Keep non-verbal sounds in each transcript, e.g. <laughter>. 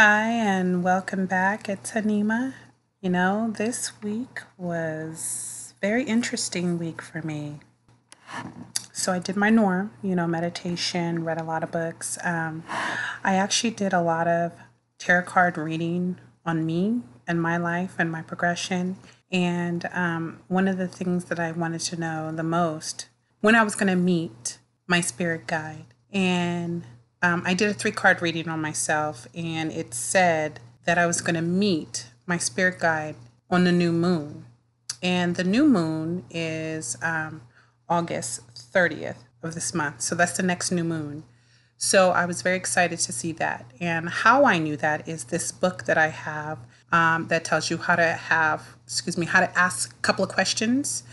Hi, and welcome back. It's Anima. You know, this week was very interesting week for me. So I did my norm, you know, meditation, read a lot of books. Um, I actually did a lot of tarot card reading on me and my life and my progression. And um, one of the things that I wanted to know the most when I was going to meet my spirit guide. And um, I did a three card reading on myself, and it said that I was going to meet my spirit guide on the new moon. And the new moon is um, August 30th of this month. So that's the next new moon. So I was very excited to see that. And how I knew that is this book that I have um, that tells you how to have, excuse me, how to ask a couple of questions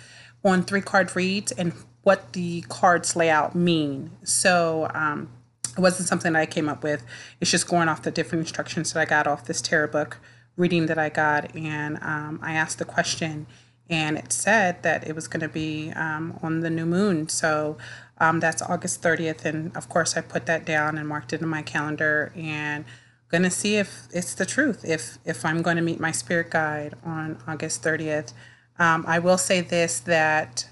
on three card reads and what the cards layout mean. So um, it wasn't something that I came up with. It's just going off the different instructions that I got off this tarot book reading that I got. And um, I asked the question, and it said that it was going to be um, on the new moon. So um, that's August 30th. And of course, I put that down and marked it in my calendar. And going to see if it's the truth, if, if I'm going to meet my spirit guide on August 30th. Um, I will say this that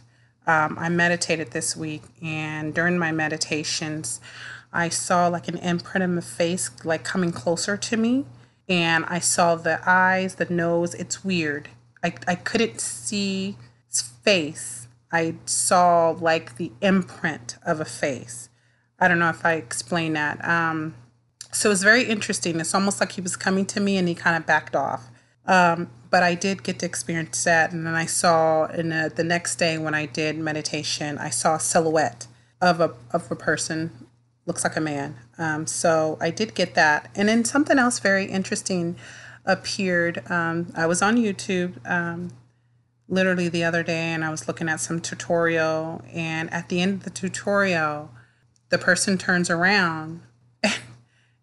um, I meditated this week, and during my meditations, I saw like an imprint of my face, like coming closer to me. And I saw the eyes, the nose. It's weird. I, I couldn't see his face. I saw like the imprint of a face. I don't know if I explain that. Um, so it was very interesting. It's almost like he was coming to me and he kind of backed off. Um, but I did get to experience that. And then I saw in a, the next day when I did meditation, I saw a silhouette of a, of a person looks like a man. Um, so I did get that. And then something else very interesting appeared. Um, I was on YouTube um, literally the other day and I was looking at some tutorial. And at the end of the tutorial, the person turns around <laughs>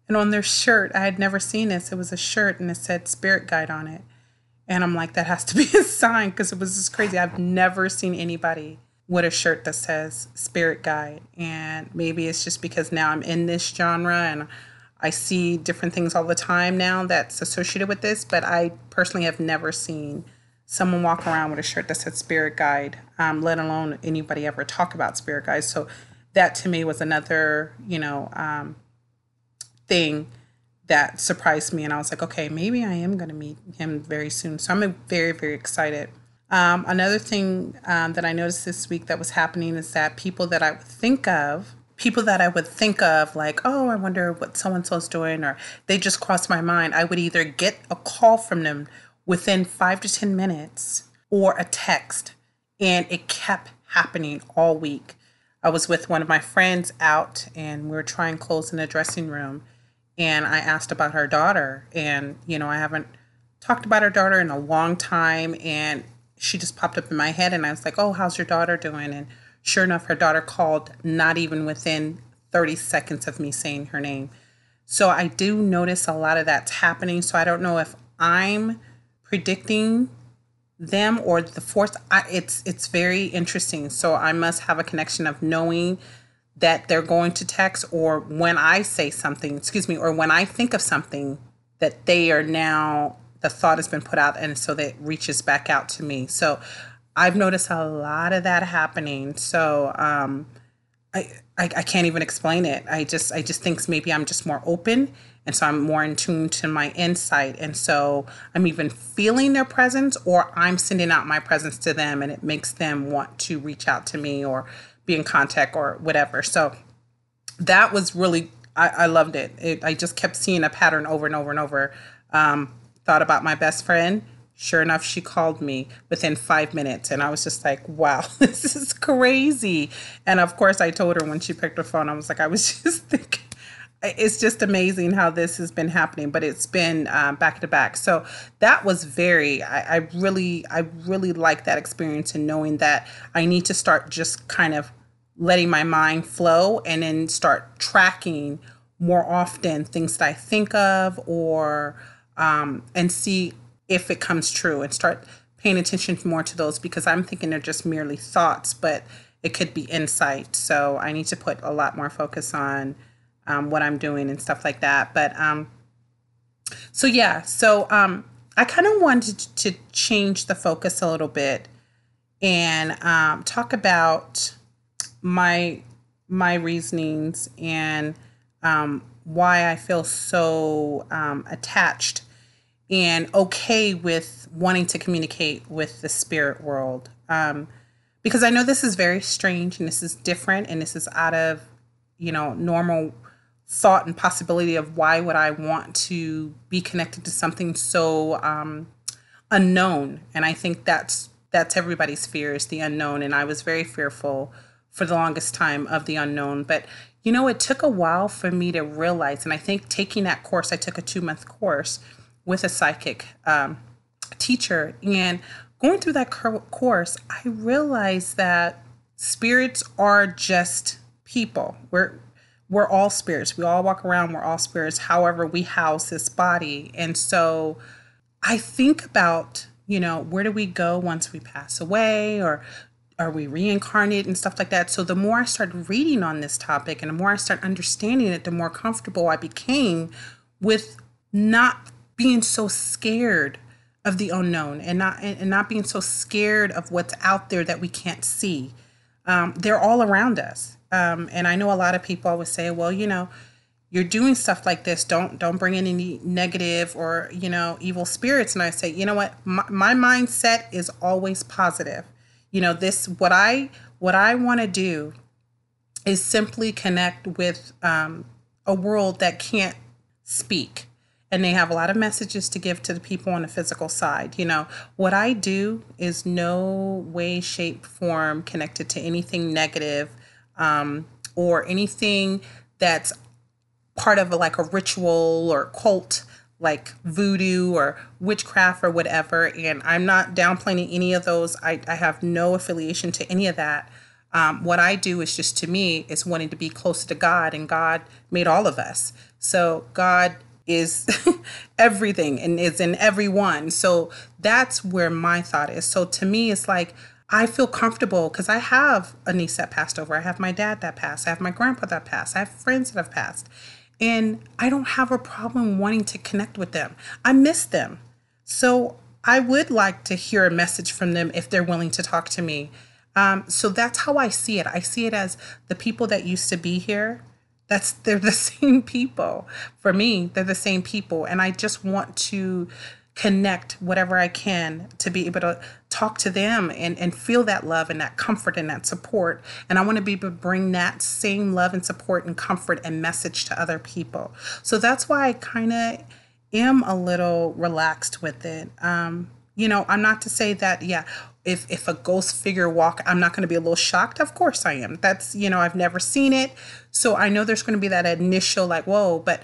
and on their shirt, I had never seen this. It was a shirt and it said Spirit Guide on it. And I'm like, that has to be <laughs> a sign because it was just crazy. I've never seen anybody with a shirt that says spirit guide. And maybe it's just because now i'm in this genre and i see different things all the time now that's associated with this but i personally have never seen someone walk around with a shirt that says spirit guide um, let alone anybody ever talk about spirit guides so that to me was another you know um, thing that surprised me. And i was like okay maybe i am going to meet him very soon. So i'm very very excited um, another thing um, that I noticed this week that was happening is that people that I would think of, people that I would think of, like, oh, I wonder what so and so's doing, or they just crossed my mind, I would either get a call from them within five to 10 minutes or a text. And it kept happening all week. I was with one of my friends out and we were trying clothes in the dressing room. And I asked about her daughter. And, you know, I haven't talked about her daughter in a long time. And she just popped up in my head and I was like, "Oh, how's your daughter doing?" And sure enough, her daughter called not even within 30 seconds of me saying her name. So I do notice a lot of that's happening. So I don't know if I'm predicting them or the fourth I, it's it's very interesting. So I must have a connection of knowing that they're going to text or when I say something, excuse me, or when I think of something that they are now the thought has been put out and so that reaches back out to me so i've noticed a lot of that happening so um, I, I, I can't even explain it i just i just think maybe i'm just more open and so i'm more in tune to my insight and so i'm even feeling their presence or i'm sending out my presence to them and it makes them want to reach out to me or be in contact or whatever so that was really I, I loved it. it. I just kept seeing a pattern over and over and over. Um, thought about my best friend. Sure enough, she called me within five minutes. And I was just like, wow, <laughs> this is crazy. And of course, I told her when she picked her phone, I was like, I was <laughs> just thinking, it's just amazing how this has been happening, but it's been um, back to back. So that was very, I, I really, I really like that experience and knowing that I need to start just kind of letting my mind flow and then start tracking more often things that I think of or um, and see if it comes true and start paying attention more to those because I'm thinking they're just merely thoughts, but it could be insight. So I need to put a lot more focus on um, what I'm doing and stuff like that. But um, So yeah, so um, I kind of wanted to change the focus a little bit and um, talk about my my reasonings and um, why I feel so um, attached and okay with wanting to communicate with the spirit world. Um, because I know this is very strange and this is different and this is out of, you know, normal thought and possibility of why would I want to be connected to something so um, unknown. And I think that's that's everybody's fear is the unknown. And I was very fearful for the longest time of the unknown. But you know, it took a while for me to realize, and I think taking that course, I took a two month course with a psychic um, teacher, and going through that course, I realized that spirits are just people. We're we're all spirits. We all walk around. We're all spirits. However, we house this body, and so I think about you know where do we go once we pass away, or are we reincarnated and stuff like that. So the more I started reading on this topic and the more I started understanding it, the more comfortable I became with not being so scared of the unknown and not and not being so scared of what's out there that we can't see. Um, they're all around us, um, and I know a lot of people always say, "Well, you know, you're doing stuff like this. Don't don't bring in any negative or you know evil spirits." And I say, you know what, my, my mindset is always positive you know this what i what i want to do is simply connect with um, a world that can't speak and they have a lot of messages to give to the people on the physical side you know what i do is no way shape form connected to anything negative um, or anything that's part of a, like a ritual or cult like voodoo or witchcraft or whatever. And I'm not downplaying any of those. I, I have no affiliation to any of that. Um, what I do is just to me is wanting to be closer to God, and God made all of us. So God is <laughs> everything and is in everyone. So that's where my thought is. So to me, it's like I feel comfortable because I have a niece that passed over. I have my dad that passed. I have my grandpa that passed. I have friends that have passed. And I don't have a problem wanting to connect with them. I miss them. So I would like to hear a message from them if they're willing to talk to me. Um, so that's how I see it. I see it as the people that used to be here. That's they're the <laughs> same people. For me, they're the same people. And I just want to connect whatever I can to be able to talk to them and, and feel that love and that comfort and that support. And I want to be able to bring that same love and support and comfort and message to other people. So that's why I kind of am a little relaxed with it. Um, you know, I'm not to say that, yeah, if if a ghost figure walk, I'm not going to be a little shocked. Of course I am. That's, you know, I've never seen it. So I know there's going to be that initial like, whoa, but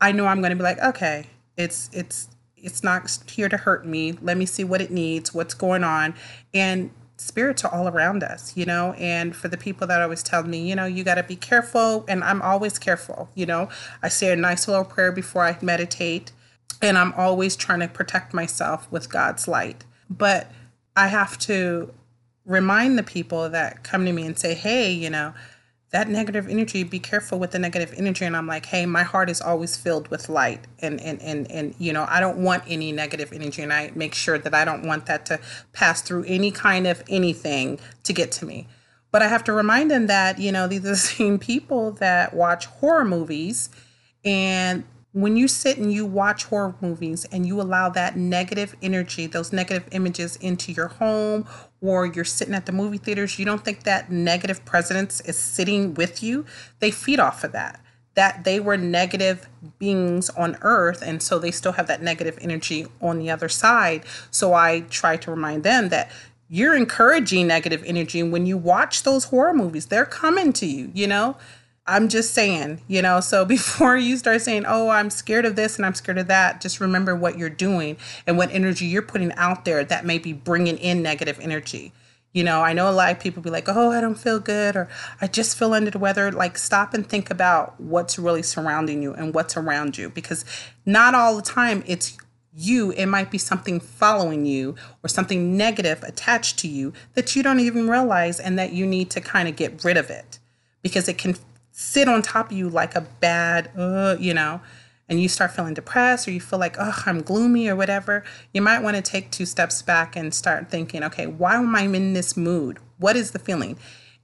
I know I'm going to be like, okay, it's it's it's not here to hurt me. Let me see what it needs, what's going on. And spirits are all around us, you know. And for the people that always tell me, you know, you got to be careful. And I'm always careful, you know. I say a nice little prayer before I meditate. And I'm always trying to protect myself with God's light. But I have to remind the people that come to me and say, hey, you know, that negative energy be careful with the negative energy. And i'm like hey my heart is always filled with light and and and, and you know i don't want any negative energy and i make sure that i don't want that to pass through any kind of anything to get to me. But i have to remind them that you know these are the <laughs> same people that watch horror movies and when you sit and you watch horror movies and you allow that negative energy, those negative images into your home, or you're sitting at the movie theaters, you don't think that negative presence is sitting with you. They feed off of that. That they were negative beings on earth, and so they still have that negative energy on the other side. So I try to remind them that you're encouraging negative energy And when you watch those horror movies. They're coming to you, you know? I'm just saying, you know, so <laughs> before you start saying, oh, I'm scared of this and I'm scared of that, just remember what you're doing and what energy you're putting out there that may be bringing in negative energy. You know, I know a lot of people be like, oh, I don't feel good or I just feel under the weather. Like, stop and think about what's really surrounding you and what's around you because not all the time it's you, it might be something following you or something negative attached to you that you don't even realize and that you need to kind of get rid of it because it can sit on top of you like a bad, uh, you know. and you start feeling depressed or you feel like, oh, I'm gloomy or whatever, you might want to take two steps back and start thinking, okay, why am I in this mood? What is the feeling?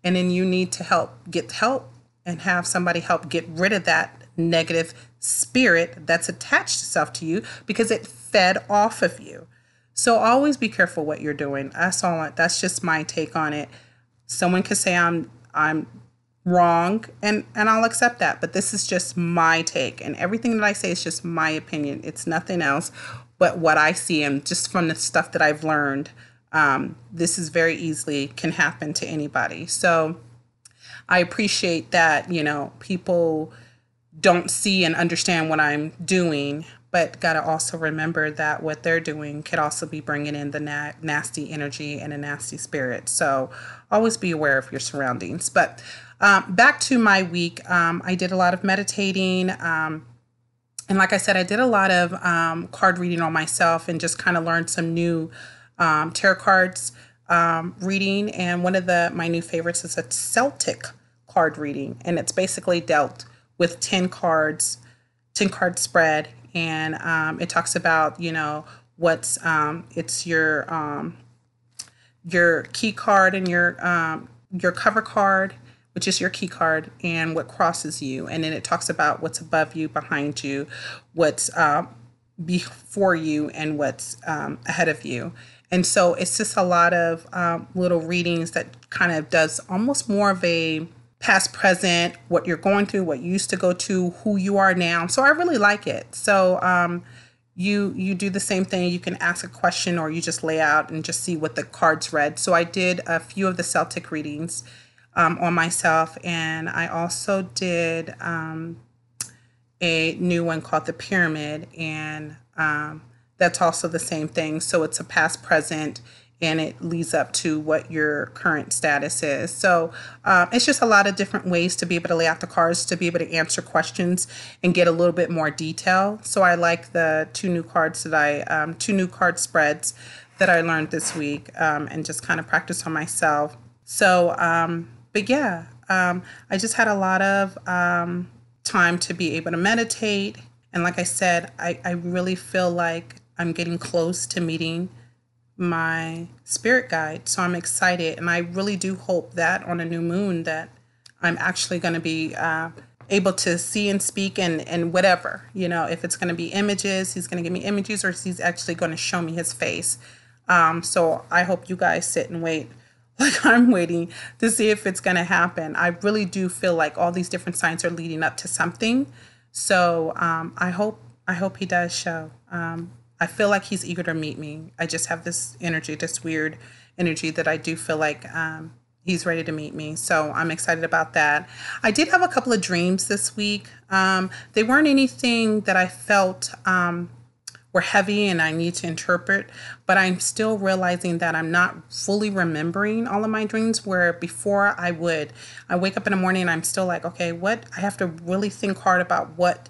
And then you need to help get help and have somebody help get rid of that negative spirit that's attached itself to you because it fed off of you. So always be careful what you're doing. That's all. That's just my take on it. Someone could say I'm I'm wrong and and I'll accept that, but this is just my take and everything that I say is just my opinion. It's nothing else but what I see and just from the stuff that I've learned. Um, this is very easily can happen to anybody. So I appreciate that, you know, people don't see and understand what I'm doing, but got to also remember that what they're doing could also be bringing in the na- nasty energy and a nasty spirit. So always be aware of your surroundings. But um, back to my week, um, I did a lot of meditating. Um, and like I said, I did a lot of um, card reading on myself and just kind of learned some new um, tarot cards um, reading. And one of the my new favorites is a Celtic card reading, and it's basically dealt with 10 cards, 10 card spread. And it talks about, you know, what's, it's your, your key card and your, your cover card, which is your key card, and what crosses you. And then it talks about what's above you, behind you, what's uh, before you, and what's um, ahead of you. And so it's just a lot of um, little readings that kind of does almost more of a past, present, what you're going through, what you used to go to, who you are now. So I really like it. So um, you you do the same thing. You can ask a question or you just lay out and just see what the cards read. So I did a few of the Celtic readings um, on myself, and I also did um, a new one called the Pyramid, and um, that's also the same thing. So it's a past, present, and it leads up to what your current status is. So um, it's just a lot of different ways to be able to lay out the cards, to be able to answer questions and get a little bit more detail. So I like the two new cards that I, um, two new card spreads that I learned this week um, and just kind of practice on myself. So, um, but yeah, um, I just had a lot of um, time to be able to meditate. And like I said, I, I really feel like I'm getting close to meeting my spirit guide. So I'm excited, and I really do hope that on a new moon that I'm actually going to be uh, able to see and speak and and whatever you know. If it's going to be images, he's going to give me images, or he's actually going to show me his face. Um, so I hope you guys sit and wait. <laughs> Like I'm waiting to see if it's going to happen. I really do feel like all these different signs are leading up to something. So um, I hope I hope he does show. Um, I feel like he's eager to meet me. I just have this energy, this weird energy that I do feel like um, he's ready to meet me. So I'm excited about that. I did have a couple of dreams this week. Um, they weren't anything that I felt um, were heavy and I need to interpret, but I'm still realizing that I'm not fully remembering all of my dreams. Where before I would, I wake up in the morning and I'm still like, okay, what? I have to really think hard about what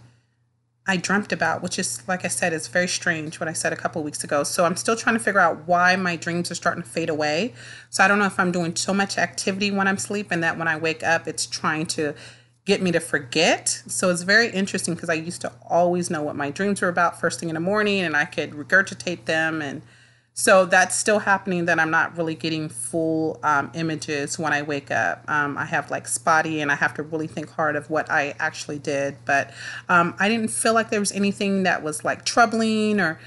I dreamt about, which is, like I said, is very strange what I said a couple weeks ago. So I'm still trying to figure out why my dreams are starting to fade away. So I don't know if I'm doing so much activity when I'm sleeping that when I wake up, it's trying to get me to forget. So it's very interesting because I used to always know what my dreams were about first thing in the morning and I could regurgitate them and so that's still happening that I'm not really getting full um, images when I wake up. Um, I have like spotty and I have to really think hard of what I actually did. But um, I didn't feel like there was anything that was like troubling or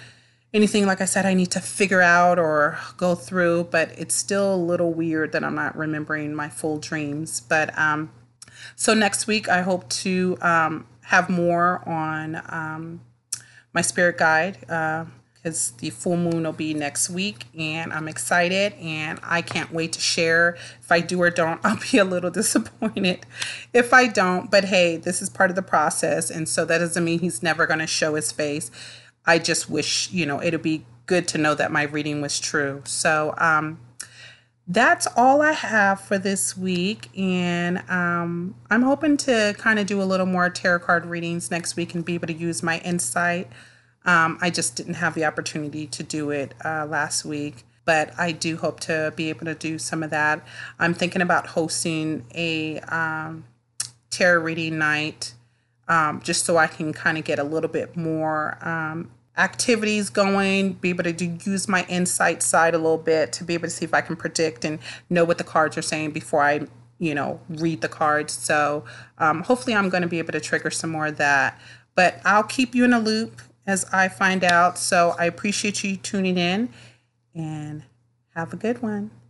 anything, like I said, I need to figure out or go through. But it's still a little weird that I'm not remembering my full dreams. But um, so next week, I hope to um, have more on um, my spirit guide. Uh, because the full moon will be next week and I'm excited and I can't wait to share. If I do or don't, <laughs> I'll be a little disappointed if I don't. But hey, this is part of the process. And so that doesn't mean he's never going to show his face. I just wish, you know, it'll be good to know that my reading was true. So, um, that's all I have for this week. And um, I'm hoping to kind of do a little more tarot card readings next week and be able to use my insight um, I just didn't have the opportunity to do it uh, last week, but I do hope to be able to do some of that. I'm thinking about hosting a um, tarot reading night um, just so I can kind of get a little bit more um, activities going, be able to do, use my insight side a little bit to be able to see if I can predict and know what the cards are saying before I, you know, read the cards. So um, hopefully I'm going to be able to trigger some more of that. But I'll keep you in a loop as I find out. So I appreciate you tuning in and have a good one.